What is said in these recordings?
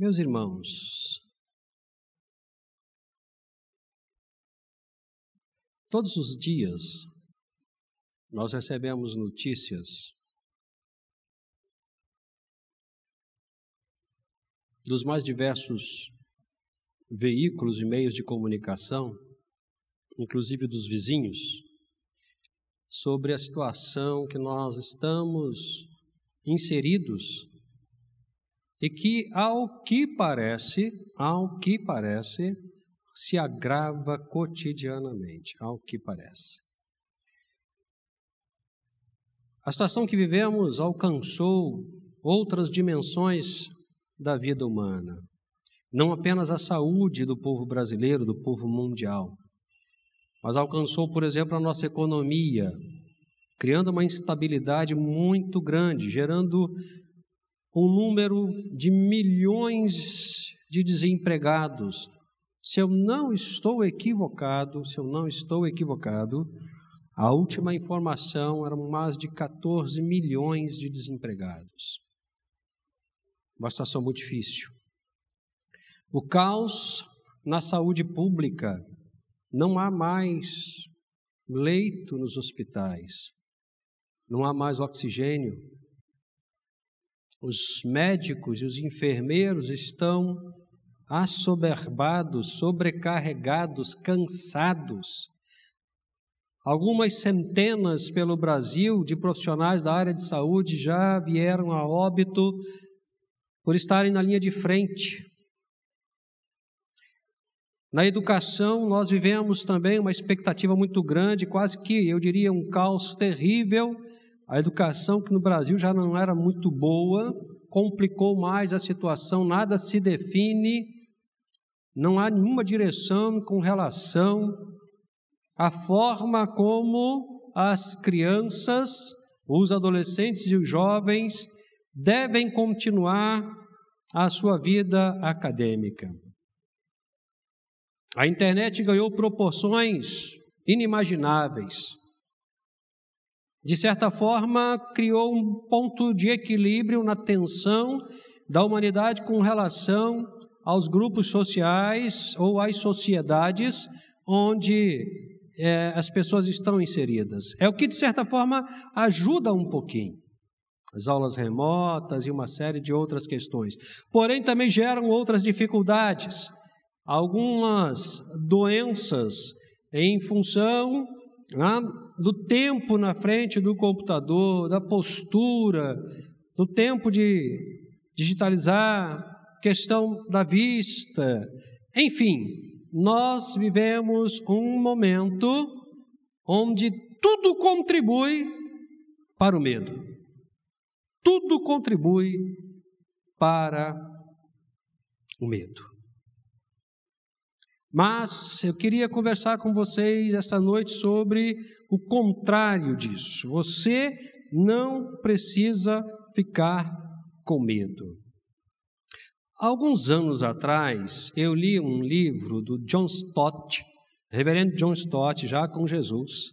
Meus irmãos, todos os dias nós recebemos notícias dos mais diversos veículos e meios de comunicação, inclusive dos vizinhos, sobre a situação que nós estamos inseridos e que, ao que parece, ao que parece, se agrava cotidianamente, ao que parece. A situação que vivemos alcançou outras dimensões da vida humana, não apenas a saúde do povo brasileiro, do povo mundial, mas alcançou, por exemplo, a nossa economia, criando uma instabilidade muito grande, gerando um número de milhões de desempregados. Se eu não estou equivocado, se eu não estou equivocado, a última informação eram mais de 14 milhões de desempregados. Uma situação muito difícil. O caos na saúde pública, não há mais leito nos hospitais, não há mais oxigênio, os médicos e os enfermeiros estão assoberbados, sobrecarregados, cansados. Algumas centenas pelo Brasil de profissionais da área de saúde já vieram a óbito por estarem na linha de frente. Na educação, nós vivemos também uma expectativa muito grande, quase que, eu diria, um caos terrível a educação, que no Brasil já não era muito boa, complicou mais a situação, nada se define, não há nenhuma direção com relação à forma como as crianças, os adolescentes e os jovens devem continuar a sua vida acadêmica. A internet ganhou proporções inimagináveis de certa forma, criou um ponto de equilíbrio na tensão da humanidade com relação aos grupos sociais ou às sociedades onde é, as pessoas estão inseridas. É o que, de certa forma, ajuda um pouquinho. As aulas remotas e uma série de outras questões. Porém, também geram outras dificuldades. Algumas doenças em função né, do tempo na frente do computador, da postura, do tempo de digitalizar, questão da vista, enfim, nós vivemos um momento onde tudo contribui para o medo. Tudo contribui para o medo. Mas eu queria conversar com vocês esta noite sobre o contrário disso. Você não precisa ficar com medo. Alguns anos atrás, eu li um livro do John Stott, reverendo John Stott, já com Jesus,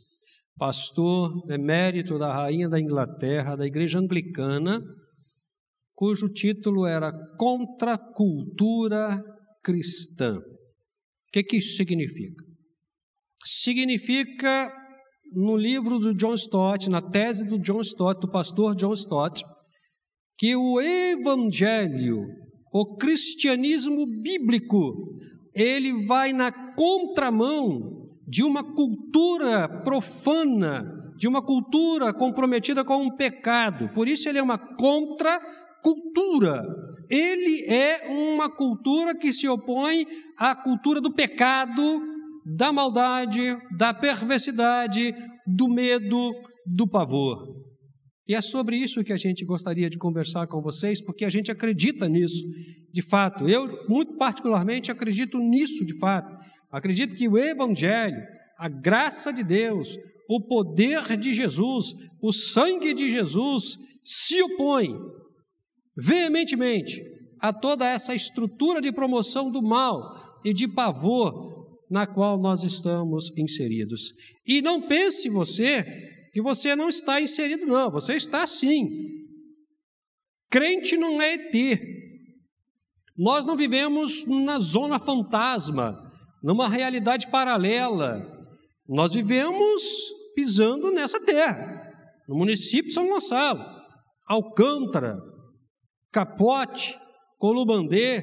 pastor emérito da Rainha da Inglaterra, da Igreja Anglicana, cujo título era Contra a Cultura Cristã. O que, que isso significa? Significa, no livro do John Stott, na tese do John Stott, do pastor John Stott, que o evangelho, o cristianismo bíblico, ele vai na contramão de uma cultura profana, de uma cultura comprometida com um pecado. Por isso ele é uma contracultura ele é uma cultura que se opõe à cultura do pecado, da maldade, da perversidade, do medo, do pavor. E é sobre isso que a gente gostaria de conversar com vocês, porque a gente acredita nisso, de fato. Eu, muito particularmente, acredito nisso, de fato. Acredito que o Evangelho, a graça de Deus, o poder de Jesus, o sangue de Jesus se opõe veementemente a toda essa estrutura de promoção do mal e de pavor na qual nós estamos inseridos. E não pense você que você não está inserido, não, você está sim. Crente não é ET. Nós não vivemos na zona fantasma, numa realidade paralela. Nós vivemos pisando nessa terra, no município de São Gonçalo, Alcântara, Capote, Colubandê,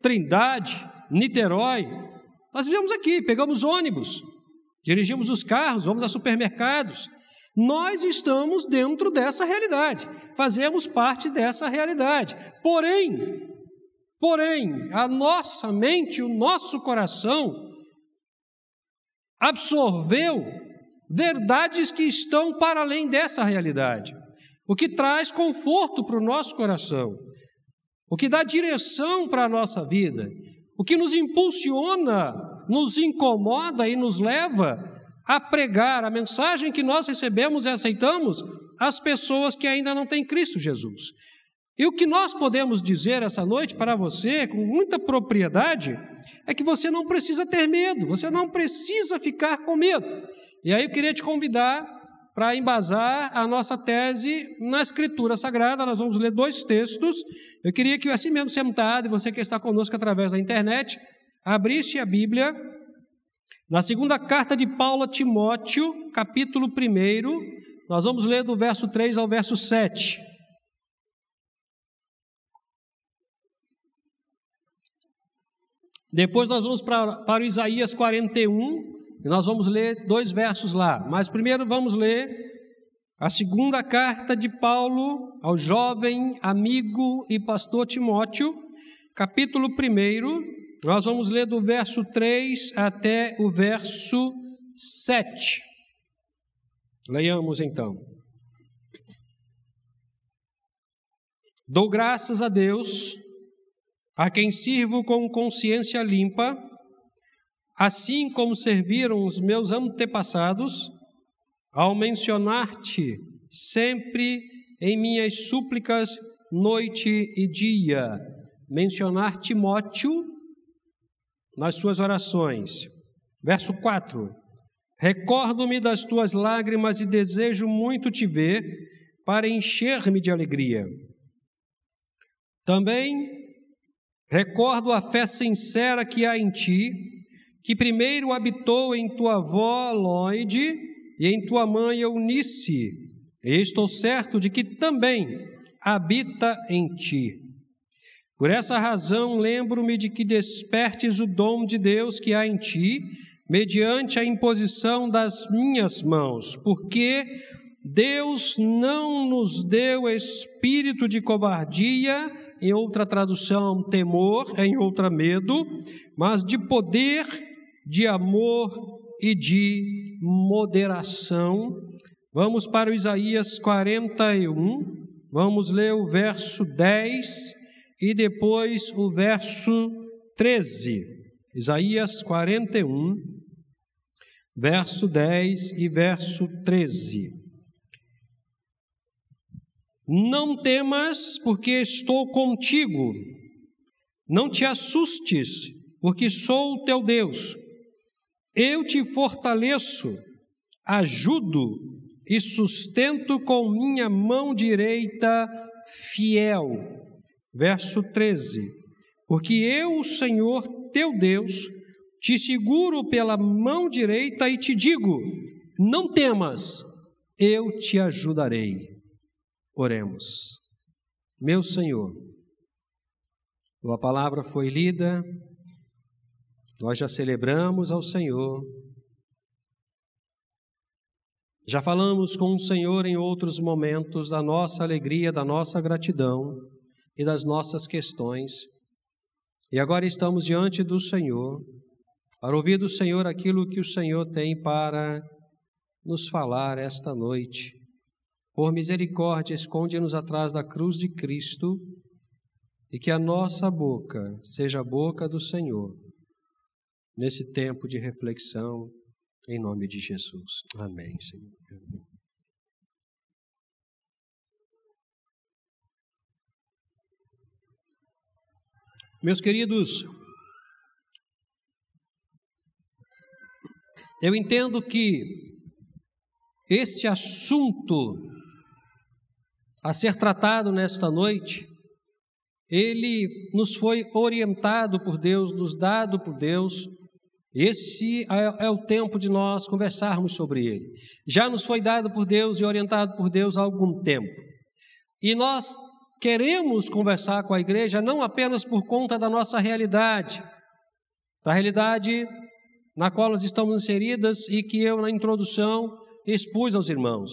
Trindade, Niterói. Nós vivemos aqui, pegamos ônibus, dirigimos os carros, vamos a supermercados. Nós estamos dentro dessa realidade, fazemos parte dessa realidade. Porém, porém, a nossa mente, o nosso coração absorveu verdades que estão para além dessa realidade, o que traz conforto para o nosso coração, o que dá direção para a nossa vida, o que nos impulsiona, nos incomoda e nos leva a pregar a mensagem que nós recebemos e aceitamos às pessoas que ainda não têm Cristo Jesus. E o que nós podemos dizer essa noite para você, com muita propriedade, é que você não precisa ter medo, você não precisa ficar com medo. E aí eu queria te convidar para embasar a nossa tese na Escritura Sagrada. Nós vamos ler dois textos. Eu queria que, assim mesmo sentado, e você que está conosco através da internet, abrisse a Bíblia na segunda carta de Paulo a Timóteo, capítulo 1, nós vamos ler do verso 3 ao verso 7. Depois nós vamos para, para Isaías 41, e nós vamos ler dois versos lá. Mas primeiro vamos ler a segunda carta de Paulo ao jovem amigo e pastor Timóteo, capítulo 1, nós vamos ler do verso 3 até o verso 7. Leiamos então. Dou graças a Deus, a quem sirvo com consciência limpa, assim como serviram os meus antepassados, ao mencionar-te sempre em minhas súplicas, noite e dia, mencionar Timóteo nas suas orações. Verso 4: Recordo-me das tuas lágrimas e desejo muito te ver para encher-me de alegria. Também recordo a fé sincera que há em ti, que primeiro habitou em tua avó Loide e em tua mãe Eunice, e estou certo de que também habita em ti. Por essa razão, lembro-me de que despertes o dom de Deus que há em ti, mediante a imposição das minhas mãos, porque Deus não nos deu espírito de covardia, em outra tradução, temor, em outra, medo, mas de poder, de amor e de moderação. Vamos para o Isaías 41, vamos ler o verso 10 e depois o verso 13, Isaías 41, verso 10 e verso 13. Não temas, porque estou contigo. Não te assustes, porque sou o teu Deus. Eu te fortaleço, ajudo e sustento com minha mão direita fiel verso 13: Porque eu, o Senhor teu Deus, te seguro pela mão direita e te digo: não temas, eu te ajudarei. Oremos. Meu Senhor, tua palavra foi lida, nós já celebramos ao Senhor, já falamos com o Senhor em outros momentos da nossa alegria, da nossa gratidão e das nossas questões. E agora estamos diante do Senhor, para ouvir do Senhor aquilo que o Senhor tem para nos falar esta noite. Por misericórdia, esconde-nos atrás da cruz de Cristo e que a nossa boca seja a boca do Senhor nesse tempo de reflexão, em nome de Jesus. Amém, Senhor. Meus queridos, eu entendo que esse assunto a ser tratado nesta noite, ele nos foi orientado por Deus, nos dado por Deus. Esse é, é, o tempo de nós conversarmos sobre ele. Já nos foi dado por Deus e orientado por Deus há algum tempo. E nós queremos conversar com a igreja não apenas por conta da nossa realidade, da realidade na qual nós estamos inseridas e que eu, na introdução, expus aos irmãos,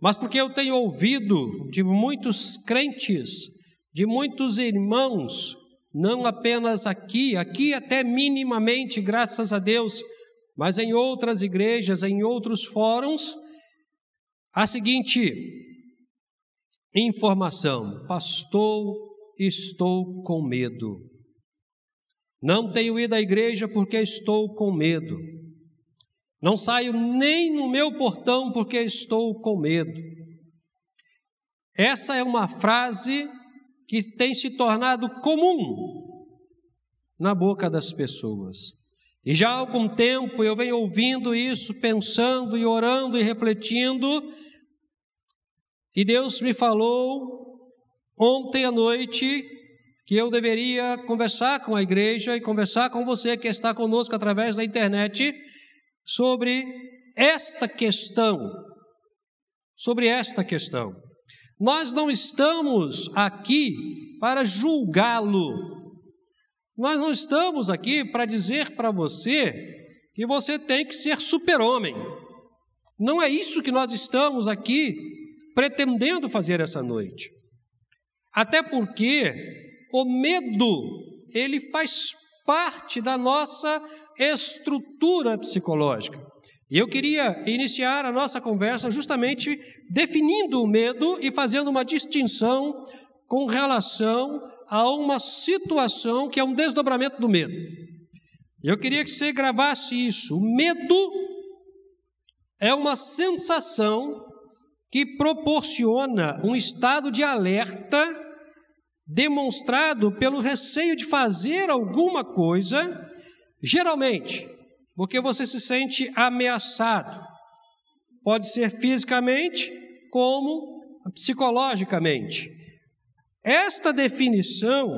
mas porque eu tenho ouvido de muitos crentes, de muitos irmãos, não apenas aqui, aqui até minimamente, graças a Deus, mas em outras igrejas, em outros fóruns, a seguinte informação: Pastor, estou com medo. Não tenho ido à igreja porque estou com medo. Não saio nem no meu portão porque estou com medo. Essa é uma frase que tem se tornado comum na boca das pessoas. E já há algum tempo eu venho ouvindo isso, pensando e orando e refletindo, e Deus me falou ontem à noite que eu deveria conversar com a igreja e conversar com você que está conosco através da internet sobre esta questão. Sobre esta questão. Nós não estamos aqui para julgá-lo. Nós não estamos aqui para dizer para você que você tem que ser super-homem. Não é isso que nós estamos aqui pretendendo fazer essa noite. Até porque o medo, ele faz parte da nossa estrutura psicológica. E eu queria iniciar a nossa conversa justamente definindo o medo e fazendo uma distinção com relação a uma situação que é um desdobramento do medo. Eu queria que você gravasse isso. O medo é uma sensação que proporciona um estado de alerta demonstrado pelo receio de fazer alguma coisa, geralmente porque você se sente ameaçado. Pode ser fisicamente como psicologicamente. Esta definição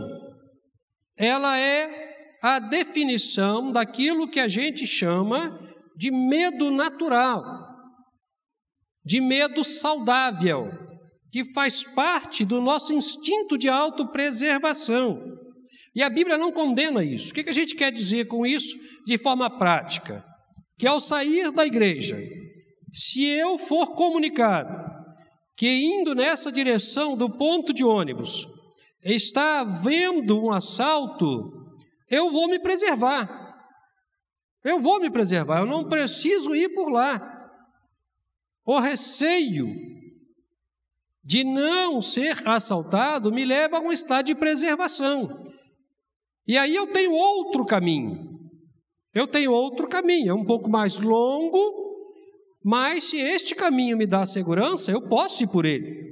ela é a definição daquilo que a gente chama de medo natural de medo saudável, que faz parte do nosso instinto de autopreservação. E a Bíblia não condena isso. O que a gente quer dizer com isso de forma prática? Que ao sair da igreja, se eu for comunicado que indo nessa direção do ponto de ônibus está havendo um assalto, eu vou me preservar. Eu vou me preservar, eu não preciso ir por lá. O receio de não ser assaltado me leva a um estado de preservação. E aí eu tenho outro caminho. Eu tenho outro caminho, é um pouco mais longo, mas se este caminho me dá segurança, eu posso ir por ele.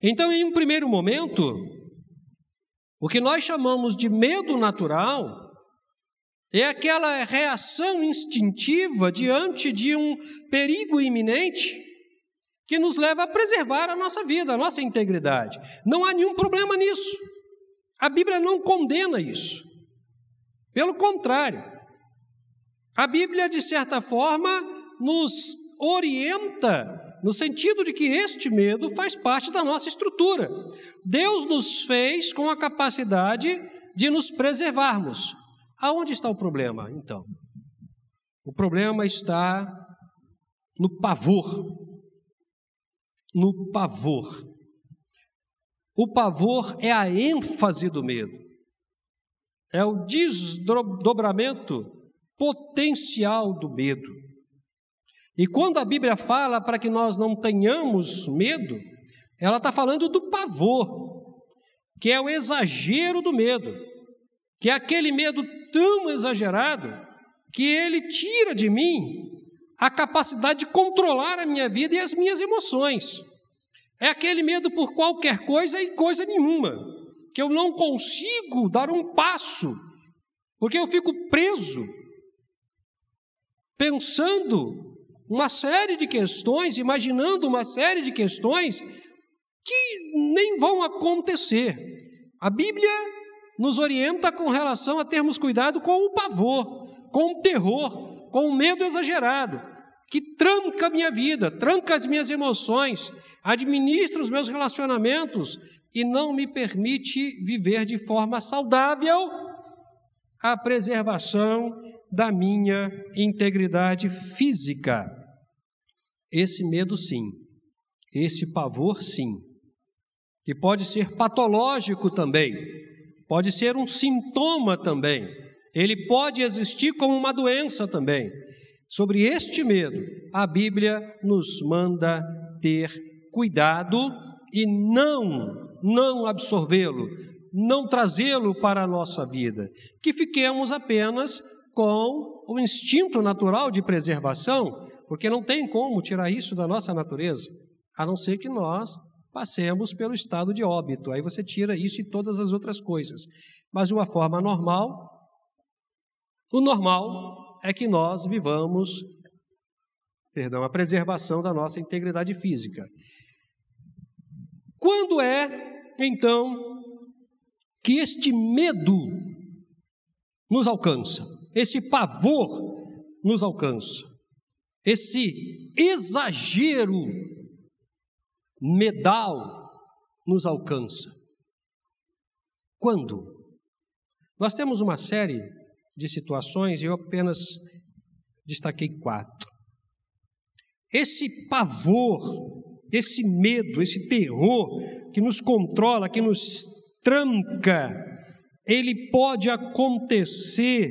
Então, em um primeiro momento, o que nós chamamos de medo natural é aquela reação instintiva diante de um perigo iminente que nos leva a preservar a nossa vida, a nossa integridade. Não há nenhum problema nisso. A Bíblia não condena isso. Pelo contrário, a Bíblia, de certa forma, nos orienta no sentido de que este medo faz parte da nossa estrutura. Deus nos fez com a capacidade de nos preservarmos. Aonde está o problema, então? O problema está no pavor. No pavor. O pavor é a ênfase do medo, é o desdobramento potencial do medo. E quando a Bíblia fala para que nós não tenhamos medo, ela está falando do pavor, que é o exagero do medo, que é aquele medo tão exagerado que ele tira de mim a capacidade de controlar a minha vida e as minhas emoções. É aquele medo por qualquer coisa e coisa nenhuma, que eu não consigo dar um passo, porque eu fico preso, pensando uma série de questões, imaginando uma série de questões que nem vão acontecer. A Bíblia nos orienta com relação a termos cuidado com o pavor, com o terror, com o medo exagerado, que tranca a minha vida, tranca as minhas emoções, administra os meus relacionamentos e não me permite viver de forma saudável a preservação da minha integridade física. Esse medo, sim, esse pavor, sim, que pode ser patológico também, pode ser um sintoma também, ele pode existir como uma doença também. Sobre este medo, a Bíblia nos manda ter cuidado e não, não absorvê-lo, não trazê-lo para a nossa vida, que fiquemos apenas com o instinto natural de preservação, porque não tem como tirar isso da nossa natureza, a não ser que nós passemos pelo estado de óbito. Aí você tira isso e todas as outras coisas. Mas de uma forma normal, o normal é que nós vivamos, perdão, a preservação da nossa integridade física. Quando é, então, que este medo nos alcança, esse pavor nos alcança, esse exagero medal nos alcança? Quando? Nós temos uma série de situações eu apenas destaquei quatro. Esse pavor, esse medo, esse terror que nos controla, que nos tranca, ele pode acontecer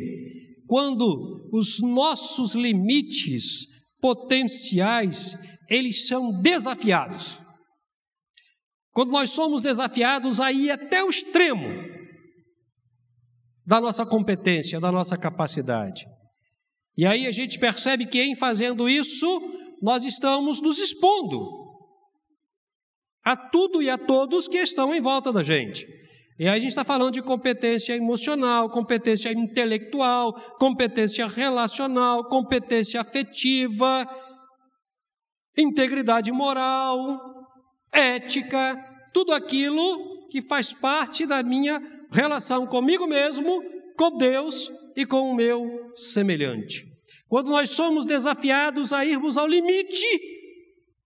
quando os nossos limites potenciais, eles são desafiados. Quando nós somos desafiados a ir até o extremo da nossa competência, da nossa capacidade. E aí a gente percebe que em fazendo isso, nós estamos nos expondo a tudo e a todos que estão em volta da gente. E aí a gente está falando de competência emocional, competência intelectual, competência relacional, competência afetiva, integridade moral, ética, tudo aquilo que faz parte da minha relação comigo mesmo, com Deus e com o meu semelhante. Quando nós somos desafiados a irmos ao limite,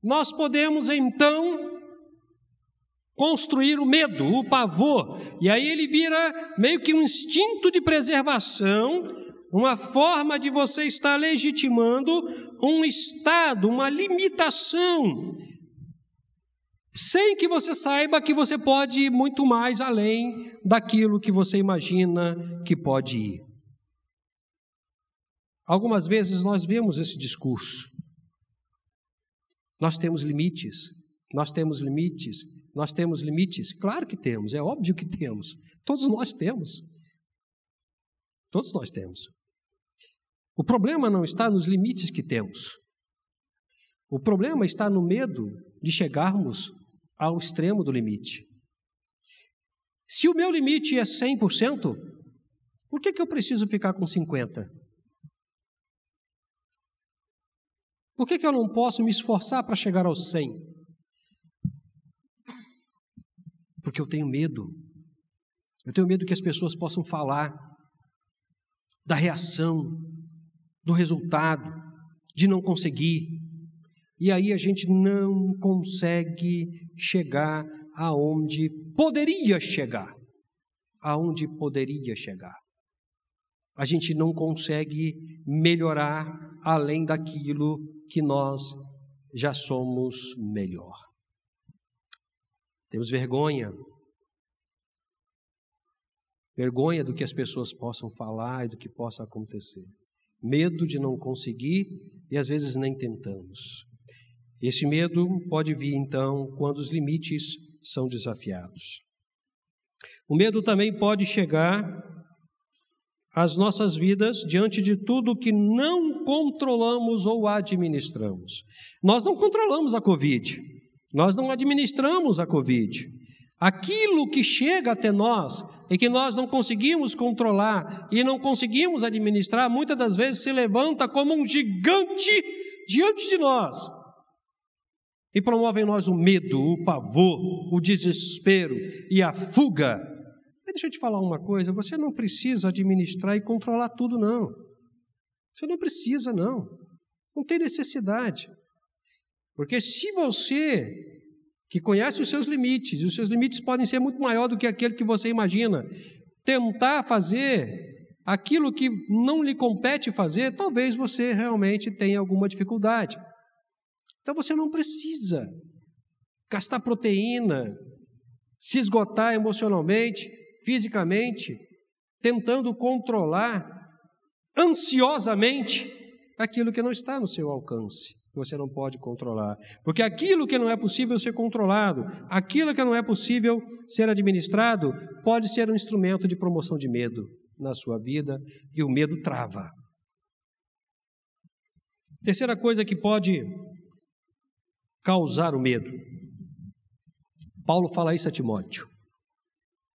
nós podemos então construir o medo, o pavor, e aí ele vira meio que um instinto de preservação, uma forma de você estar legitimando um estado, uma limitação sem que você saiba que você pode ir muito mais além daquilo que você imagina que pode ir. Algumas vezes nós vemos esse discurso. Nós temos limites, nós temos limites, nós temos limites. Claro que temos, é óbvio que temos. Todos nós temos. Todos nós temos. O problema não está nos limites que temos. O problema está no medo de chegarmos ao extremo do limite. Se o meu limite é 100%, por que, que eu preciso ficar com 50%? Por que, que eu não posso me esforçar para chegar aos 100%? Porque eu tenho medo. Eu tenho medo que as pessoas possam falar da reação, do resultado, de não conseguir. E aí a gente não consegue chegar aonde poderia chegar. Aonde poderia chegar. A gente não consegue melhorar além daquilo que nós já somos melhor. Temos vergonha. Vergonha do que as pessoas possam falar e do que possa acontecer. Medo de não conseguir e às vezes nem tentamos. Esse medo pode vir, então, quando os limites são desafiados. O medo também pode chegar às nossas vidas diante de tudo que não controlamos ou administramos. Nós não controlamos a Covid, nós não administramos a Covid. Aquilo que chega até nós e que nós não conseguimos controlar e não conseguimos administrar, muitas das vezes se levanta como um gigante diante de nós e promove em nós o medo, o pavor, o desespero e a fuga Mas deixa eu te falar uma coisa: você não precisa administrar e controlar tudo, não. Você não precisa, não. Não tem necessidade. Porque se você, que conhece os seus limites, e os seus limites podem ser muito maior do que aquele que você imagina, tentar fazer aquilo que não lhe compete fazer, talvez você realmente tenha alguma dificuldade. Então você não precisa gastar proteína, se esgotar emocionalmente, fisicamente, tentando controlar ansiosamente aquilo que não está no seu alcance, que você não pode controlar. Porque aquilo que não é possível ser controlado, aquilo que não é possível ser administrado, pode ser um instrumento de promoção de medo na sua vida e o medo trava. Terceira coisa que pode causar o medo. Paulo fala isso a Timóteo.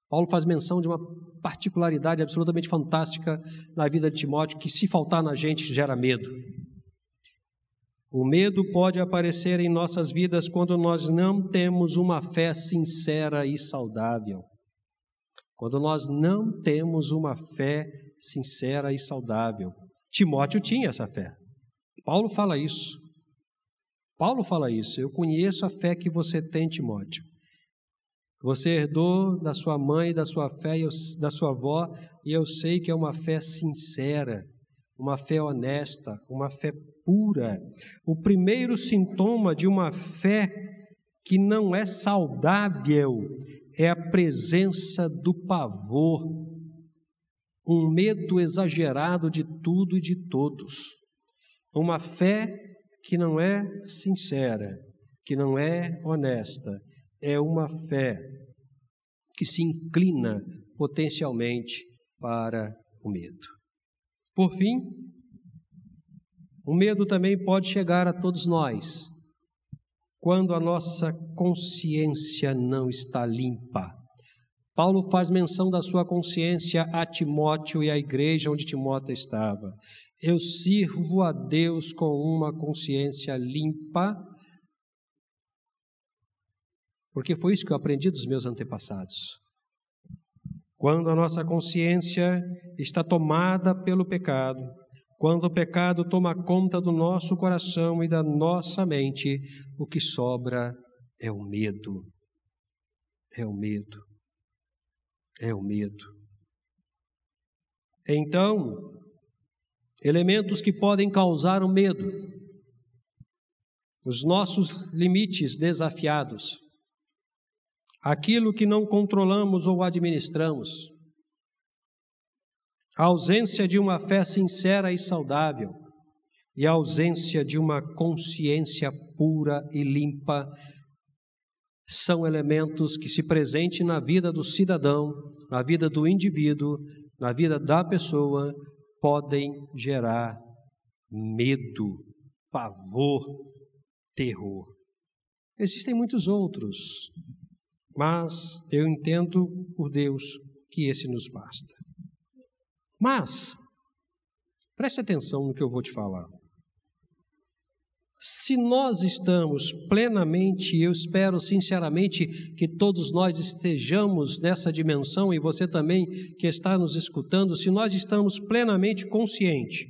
Paulo faz menção de uma particularidade absolutamente fantástica na vida de Timóteo, que se faltar na gente gera medo. O medo pode aparecer em nossas vidas quando nós não temos uma fé sincera e saudável. Quando nós não temos uma fé sincera e saudável. Timóteo tinha essa fé. Paulo fala isso. Paulo fala isso. Eu conheço a fé que você tem, Timóteo. Você herdou da sua mãe, da sua fé, da sua avó, e eu sei que é uma fé sincera, uma fé honesta, uma fé pura. O primeiro sintoma de uma fé que não é saudável é a presença do pavor, um medo exagerado de tudo e de todos. Uma fé que não é sincera, que não é honesta, é uma fé que se inclina potencialmente para o medo. Por fim, o medo também pode chegar a todos nós quando a nossa consciência não está limpa. Paulo faz menção da sua consciência a Timóteo e à igreja onde Timóteo estava. Eu sirvo a Deus com uma consciência limpa porque foi isso que eu aprendi dos meus antepassados. Quando a nossa consciência está tomada pelo pecado, quando o pecado toma conta do nosso coração e da nossa mente, o que sobra é o medo. É o medo. É o medo. Então, elementos que podem causar o medo, os nossos limites desafiados, aquilo que não controlamos ou administramos, a ausência de uma fé sincera e saudável e a ausência de uma consciência pura e limpa são elementos que se presentem na vida do cidadão, na vida do indivíduo, na vida da pessoa, podem gerar medo, pavor, terror. Existem muitos outros, mas eu entendo por Deus que esse nos basta. Mas, preste atenção no que eu vou te falar. Se nós estamos plenamente, eu espero sinceramente que todos nós estejamos nessa dimensão, e você também que está nos escutando, se nós estamos plenamente conscientes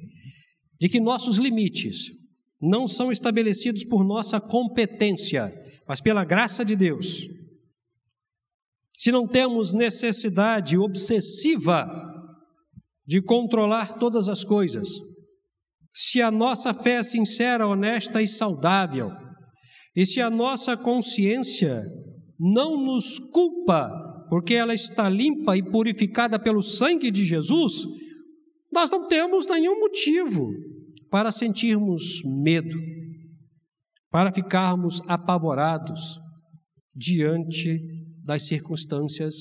de que nossos limites não são estabelecidos por nossa competência, mas pela graça de Deus, se não temos necessidade obsessiva de controlar todas as coisas, se a nossa fé é sincera, honesta e saudável, e se a nossa consciência não nos culpa, porque ela está limpa e purificada pelo sangue de Jesus, nós não temos nenhum motivo para sentirmos medo, para ficarmos apavorados diante das circunstâncias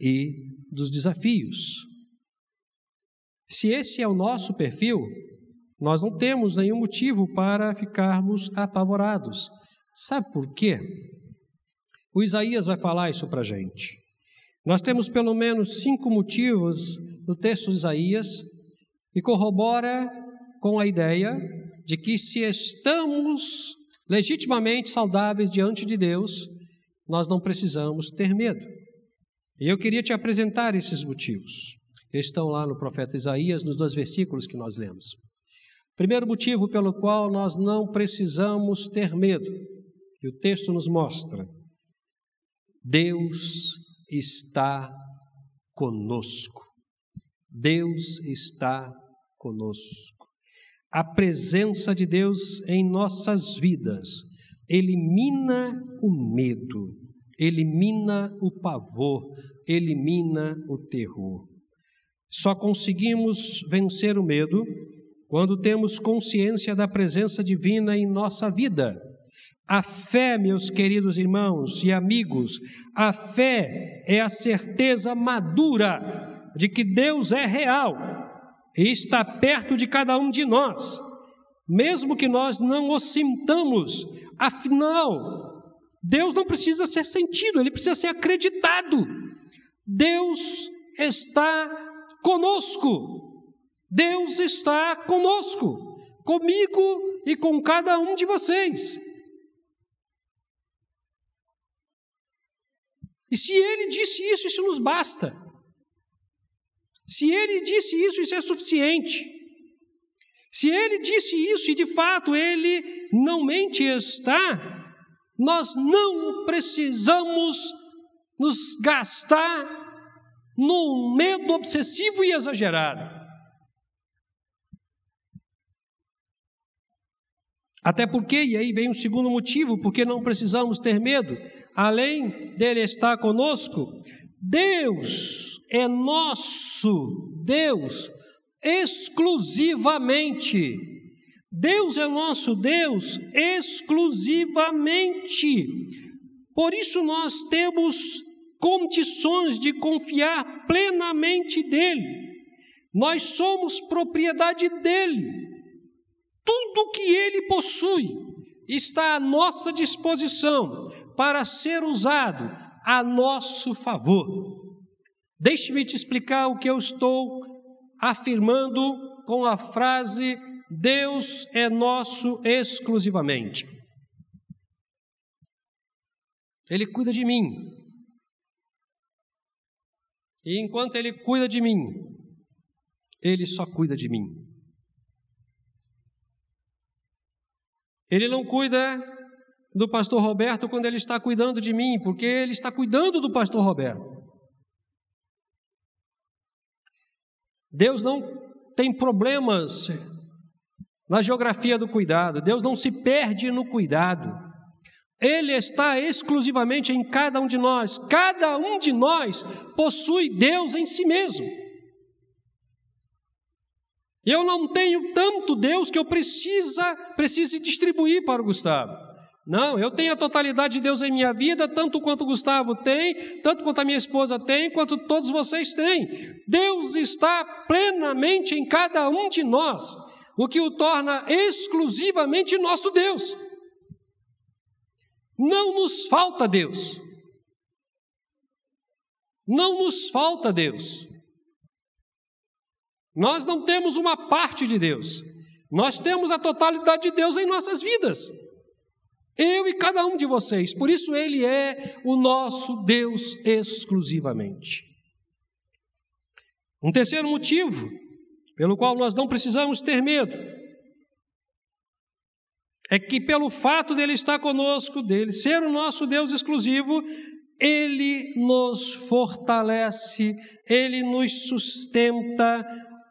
e dos desafios. Se esse é o nosso perfil, nós não temos nenhum motivo para ficarmos apavorados. Sabe por quê? O Isaías vai falar isso para a gente. Nós temos pelo menos cinco motivos no texto de Isaías e corrobora com a ideia de que se estamos legitimamente saudáveis diante de Deus, nós não precisamos ter medo. E eu queria te apresentar esses motivos. Estão lá no profeta Isaías, nos dois versículos que nós lemos. Primeiro motivo pelo qual nós não precisamos ter medo, e o texto nos mostra: Deus está conosco. Deus está conosco. A presença de Deus em nossas vidas elimina o medo, elimina o pavor, elimina o terror. Só conseguimos vencer o medo quando temos consciência da presença divina em nossa vida. A fé, meus queridos irmãos e amigos, a fé é a certeza madura de que Deus é real e está perto de cada um de nós, mesmo que nós não o sintamos. Afinal, Deus não precisa ser sentido, ele precisa ser acreditado. Deus está conosco. Deus está conosco, comigo e com cada um de vocês. E se ele disse isso, isso nos basta. Se ele disse isso, isso é suficiente. Se ele disse isso e de fato ele não mente está, nós não precisamos nos gastar num medo obsessivo e exagerado. Até porque, e aí vem um segundo motivo, porque não precisamos ter medo, além dele estar conosco, Deus é nosso Deus exclusivamente. Deus é nosso Deus exclusivamente. Por isso nós temos condições de confiar plenamente dele. Nós somos propriedade dele. Tudo que ele possui está à nossa disposição para ser usado a nosso favor. Deixe-me te explicar o que eu estou afirmando com a frase Deus é nosso exclusivamente. Ele cuida de mim. E enquanto ele cuida de mim, ele só cuida de mim. Ele não cuida do pastor Roberto quando ele está cuidando de mim, porque ele está cuidando do pastor Roberto. Deus não tem problemas na geografia do cuidado, Deus não se perde no cuidado. Ele está exclusivamente em cada um de nós. Cada um de nós possui Deus em si mesmo. Eu não tenho tanto Deus que eu precisa, precise distribuir para o Gustavo. Não, eu tenho a totalidade de Deus em minha vida, tanto quanto o Gustavo tem, tanto quanto a minha esposa tem, quanto todos vocês têm. Deus está plenamente em cada um de nós, o que o torna exclusivamente nosso Deus. Não nos falta Deus. Não nos falta Deus. Nós não temos uma parte de Deus, nós temos a totalidade de Deus em nossas vidas. Eu e cada um de vocês, por isso Ele é o nosso Deus exclusivamente. Um terceiro motivo pelo qual nós não precisamos ter medo é que, pelo fato dele estar conosco, dele ser o nosso Deus exclusivo, ele nos fortalece, ele nos sustenta,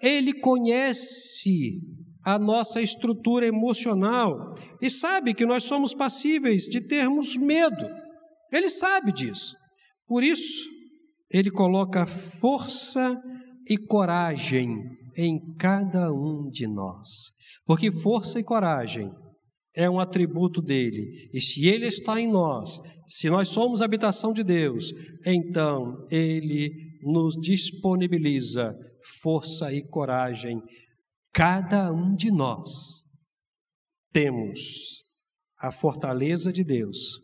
ele conhece a nossa estrutura emocional e sabe que nós somos passíveis de termos medo. Ele sabe disso. Por isso, ele coloca força e coragem em cada um de nós. Porque força e coragem é um atributo dele. E se ele está em nós, se nós somos habitação de Deus, então ele nos disponibiliza força e coragem. Cada um de nós temos a fortaleza de Deus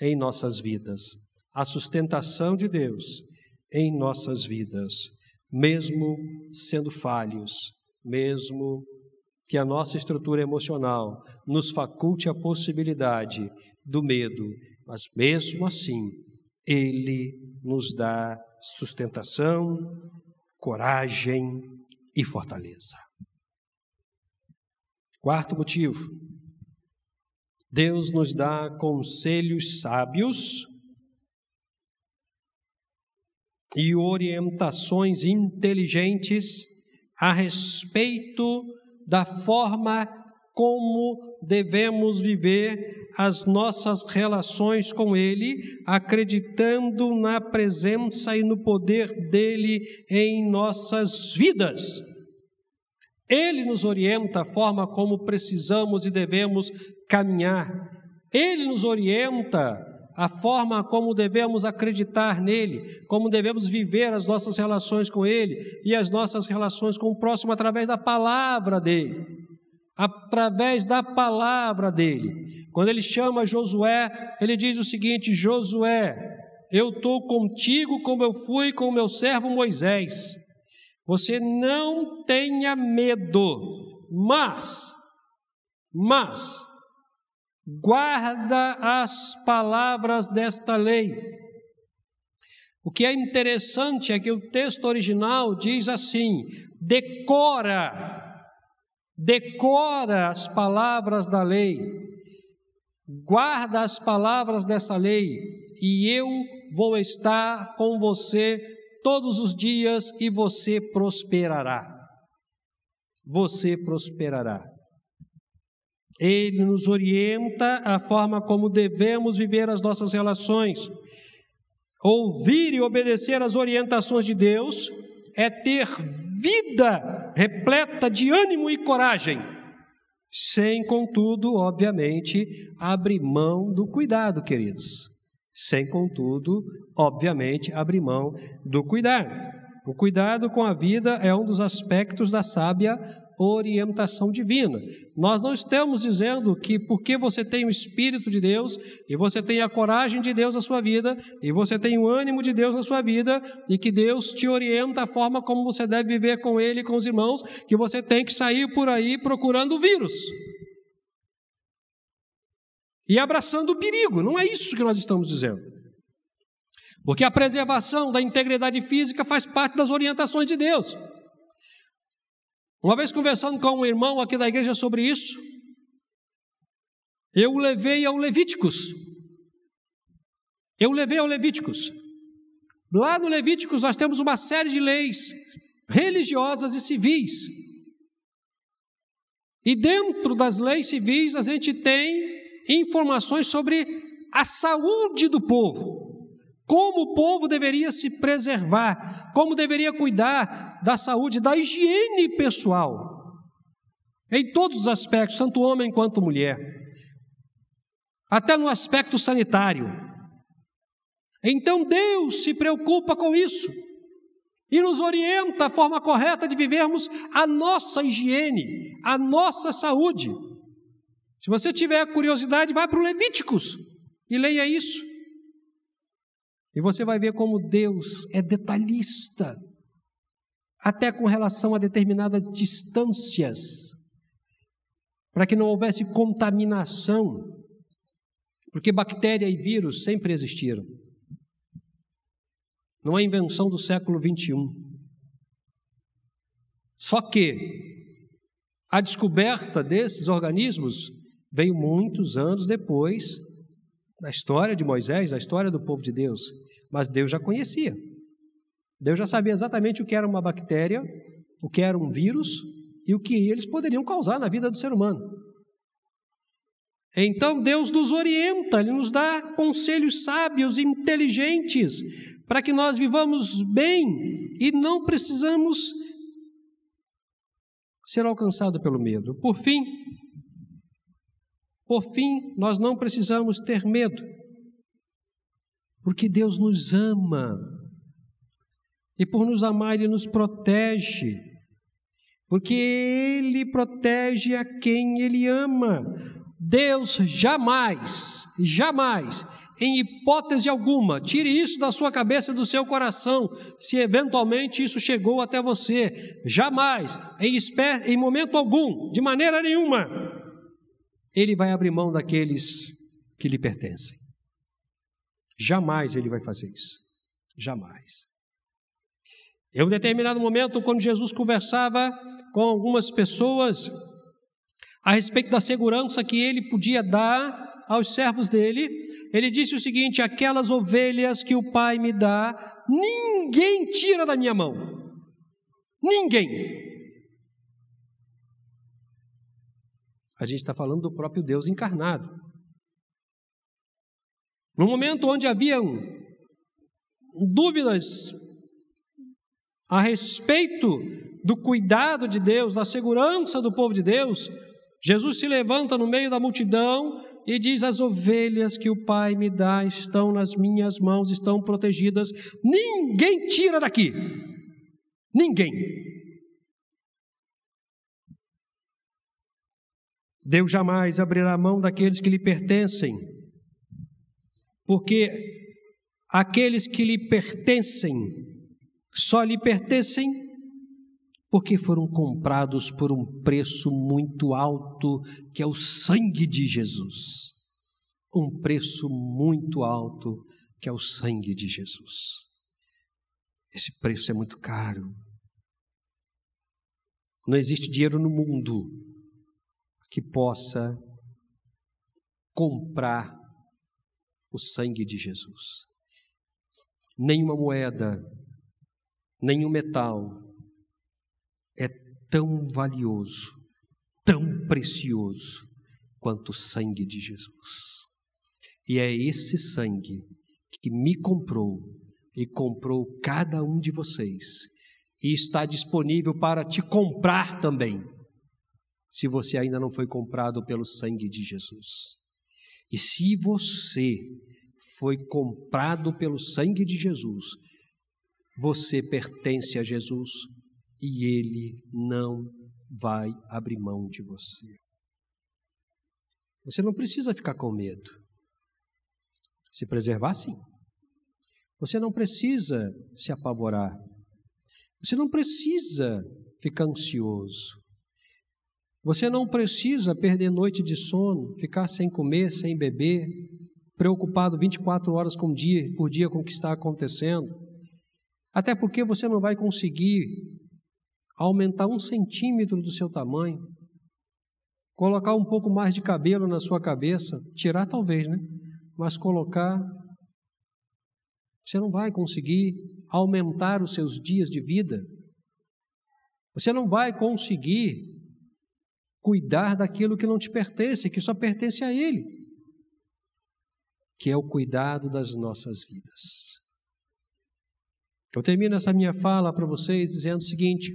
em nossas vidas, a sustentação de Deus em nossas vidas, mesmo sendo falhos, mesmo que a nossa estrutura emocional nos faculte a possibilidade do medo, mas mesmo assim, Ele nos dá sustentação, coragem e fortaleza. Quarto motivo, Deus nos dá conselhos sábios e orientações inteligentes a respeito da forma como devemos viver as nossas relações com Ele, acreditando na presença e no poder dele em nossas vidas. Ele nos orienta a forma como precisamos e devemos caminhar. Ele nos orienta a forma como devemos acreditar nele, como devemos viver as nossas relações com ele e as nossas relações com o próximo através da palavra dele. Através da palavra dele. Quando ele chama Josué, ele diz o seguinte: Josué, eu estou contigo como eu fui com o meu servo Moisés. Você não tenha medo, mas, mas, guarda as palavras desta lei. O que é interessante é que o texto original diz assim: decora, decora as palavras da lei, guarda as palavras dessa lei, e eu vou estar com você todos os dias e você prosperará. Você prosperará. Ele nos orienta a forma como devemos viver as nossas relações. Ouvir e obedecer às orientações de Deus é ter vida repleta de ânimo e coragem, sem, contudo, obviamente, abrir mão do cuidado, queridos sem, contudo, obviamente, abrir mão do cuidado. O cuidado com a vida é um dos aspectos da sábia orientação divina. Nós não estamos dizendo que porque você tem o Espírito de Deus, e você tem a coragem de Deus na sua vida, e você tem o ânimo de Deus na sua vida, e que Deus te orienta a forma como você deve viver com Ele e com os irmãos, que você tem que sair por aí procurando o vírus e abraçando o perigo. Não é isso que nós estamos dizendo. Porque a preservação da integridade física faz parte das orientações de Deus. Uma vez conversando com um irmão aqui da igreja sobre isso, eu o levei ao Levíticos. Eu o levei ao Levíticos. Lá no Levíticos nós temos uma série de leis religiosas e civis. E dentro das leis civis a gente tem informações sobre a saúde do povo, como o povo deveria se preservar, como deveria cuidar da saúde, da higiene pessoal, em todos os aspectos, tanto homem quanto mulher, até no aspecto sanitário. Então Deus se preocupa com isso e nos orienta a forma correta de vivermos a nossa higiene, a nossa saúde. Se você tiver curiosidade, vá para o Levíticos e leia isso. E você vai ver como Deus é detalhista, até com relação a determinadas distâncias, para que não houvesse contaminação, porque bactéria e vírus sempre existiram. Não é invenção do século 21. Só que a descoberta desses organismos veio muitos anos depois da história de Moisés, da história do povo de Deus. Mas Deus já conhecia. Deus já sabia exatamente o que era uma bactéria, o que era um vírus e o que eles poderiam causar na vida do ser humano. Então Deus nos orienta, Ele nos dá conselhos sábios e inteligentes para que nós vivamos bem e não precisamos ser alcançados pelo medo. Por fim, por fim, nós não precisamos ter medo, porque Deus nos ama. E por nos amar, Ele nos protege, porque Ele protege a quem Ele ama. Deus jamais, jamais, em hipótese alguma, tire isso da sua cabeça e do seu coração, se eventualmente isso chegou até você. Jamais, em, em momento algum, de maneira nenhuma, ele vai abrir mão daqueles que lhe pertencem. Jamais ele vai fazer isso. jamais. Em um determinado momento, quando Jesus conversava com algumas pessoas a respeito da segurança que ele podia dar aos servos dele, ele disse o seguinte: Aquelas ovelhas que o Pai me dá, ninguém tira da minha mão. Ninguém. A gente está falando do próprio Deus encarnado. No momento onde haviam dúvidas a respeito do cuidado de Deus, da segurança do povo de Deus, Jesus se levanta no meio da multidão e diz: As ovelhas que o Pai me dá estão nas minhas mãos, estão protegidas, ninguém tira daqui. Ninguém. Deus jamais abrirá a mão daqueles que lhe pertencem, porque aqueles que lhe pertencem só lhe pertencem porque foram comprados por um preço muito alto, que é o sangue de Jesus. Um preço muito alto, que é o sangue de Jesus. Esse preço é muito caro. Não existe dinheiro no mundo que possa comprar o sangue de Jesus. Nenhuma moeda, nenhum metal é tão valioso, tão precioso quanto o sangue de Jesus. E é esse sangue que me comprou e comprou cada um de vocês e está disponível para te comprar também se você ainda não foi comprado pelo sangue de Jesus. E se você foi comprado pelo sangue de Jesus, você pertence a Jesus e Ele não vai abrir mão de você. Você não precisa ficar com medo. Se preservar, sim. Você não precisa se apavorar. Você não precisa ficar ansioso. Você não precisa perder noite de sono, ficar sem comer, sem beber, preocupado 24 horas por dia, por dia com o que está acontecendo. Até porque você não vai conseguir aumentar um centímetro do seu tamanho, colocar um pouco mais de cabelo na sua cabeça, tirar talvez, né? Mas colocar. Você não vai conseguir aumentar os seus dias de vida. Você não vai conseguir cuidar daquilo que não te pertence, que só pertence a Ele, que é o cuidado das nossas vidas. Eu termino essa minha fala para vocês dizendo o seguinte: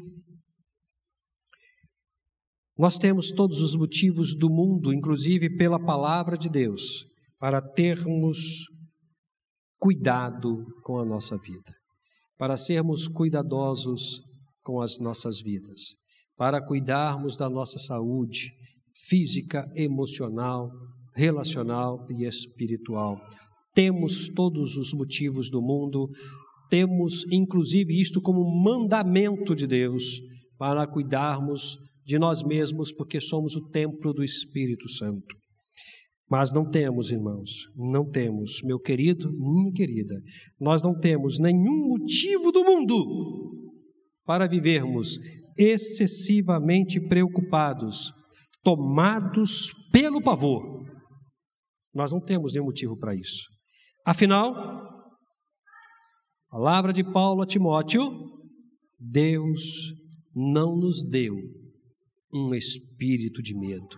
nós temos todos os motivos do mundo, inclusive pela palavra de Deus, para termos cuidado com a nossa vida, para sermos cuidadosos com as nossas vidas para cuidarmos da nossa saúde física, emocional, relacional e espiritual. Temos todos os motivos do mundo, temos inclusive isto como mandamento de Deus para cuidarmos de nós mesmos, porque somos o templo do Espírito Santo. Mas não temos, irmãos, não temos, meu querido, minha querida, nós não temos nenhum motivo do mundo para vivermos excessivamente preocupados, tomados pelo pavor. Nós não temos nenhum motivo para isso. Afinal, palavra de Paulo a Timóteo, Deus não nos deu um espírito de medo.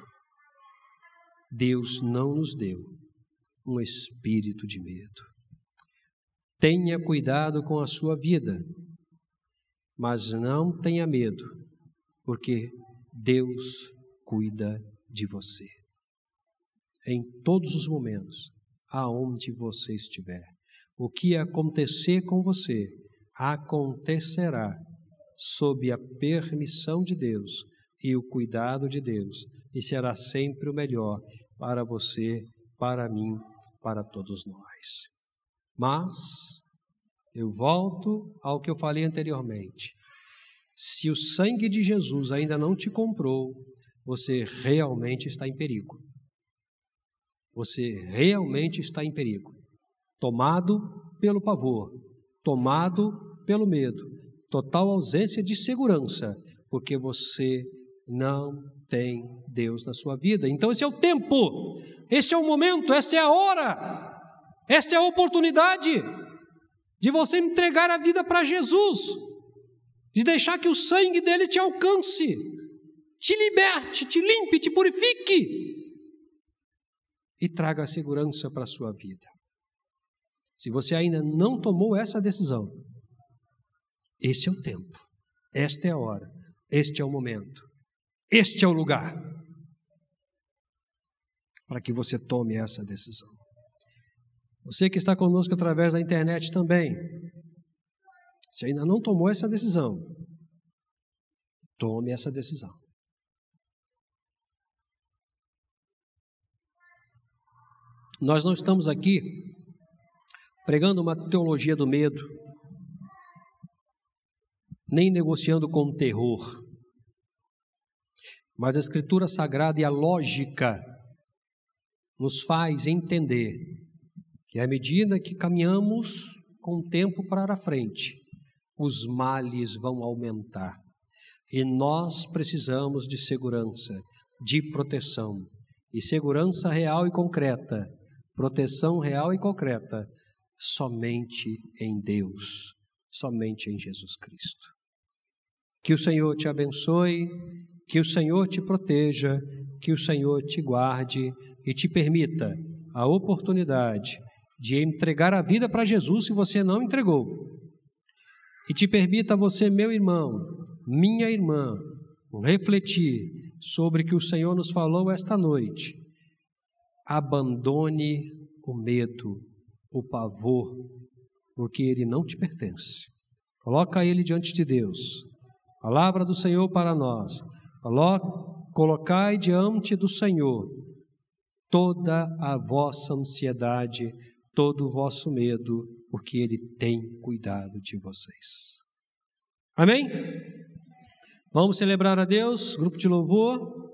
Deus não nos deu um espírito de medo. Tenha cuidado com a sua vida, mas não tenha medo, porque Deus cuida de você. Em todos os momentos, aonde você estiver, o que acontecer com você, acontecerá sob a permissão de Deus e o cuidado de Deus, e será sempre o melhor para você, para mim, para todos nós. Mas eu volto ao que eu falei anteriormente. Se o sangue de Jesus ainda não te comprou, você realmente está em perigo. Você realmente está em perigo. Tomado pelo pavor, tomado pelo medo, total ausência de segurança, porque você não tem Deus na sua vida. Então, esse é o tempo, esse é o momento, essa é a hora, essa é a oportunidade de você entregar a vida para Jesus, de deixar que o sangue dele te alcance, te liberte, te limpe, te purifique e traga segurança para a sua vida. Se você ainda não tomou essa decisão, esse é o tempo, esta é a hora, este é o momento, este é o lugar para que você tome essa decisão. Você que está conosco através da internet também, se ainda não tomou essa decisão, tome essa decisão. Nós não estamos aqui pregando uma teologia do medo, nem negociando com o terror. Mas a Escritura Sagrada e a lógica nos faz entender que à medida que caminhamos com o tempo para a frente, os males vão aumentar. E nós precisamos de segurança, de proteção. E segurança real e concreta proteção real e concreta somente em Deus, somente em Jesus Cristo. Que o Senhor te abençoe, que o Senhor te proteja, que o Senhor te guarde e te permita a oportunidade de entregar a vida para Jesus se você não entregou. E te permita você, meu irmão, minha irmã, refletir sobre o que o Senhor nos falou esta noite abandone o medo, o pavor, porque ele não te pertence. Coloca ele diante de Deus. Palavra do Senhor para nós. Colocai diante do Senhor toda a vossa ansiedade, todo o vosso medo, porque Ele tem cuidado de vocês. Amém? Vamos celebrar a Deus, grupo de louvor.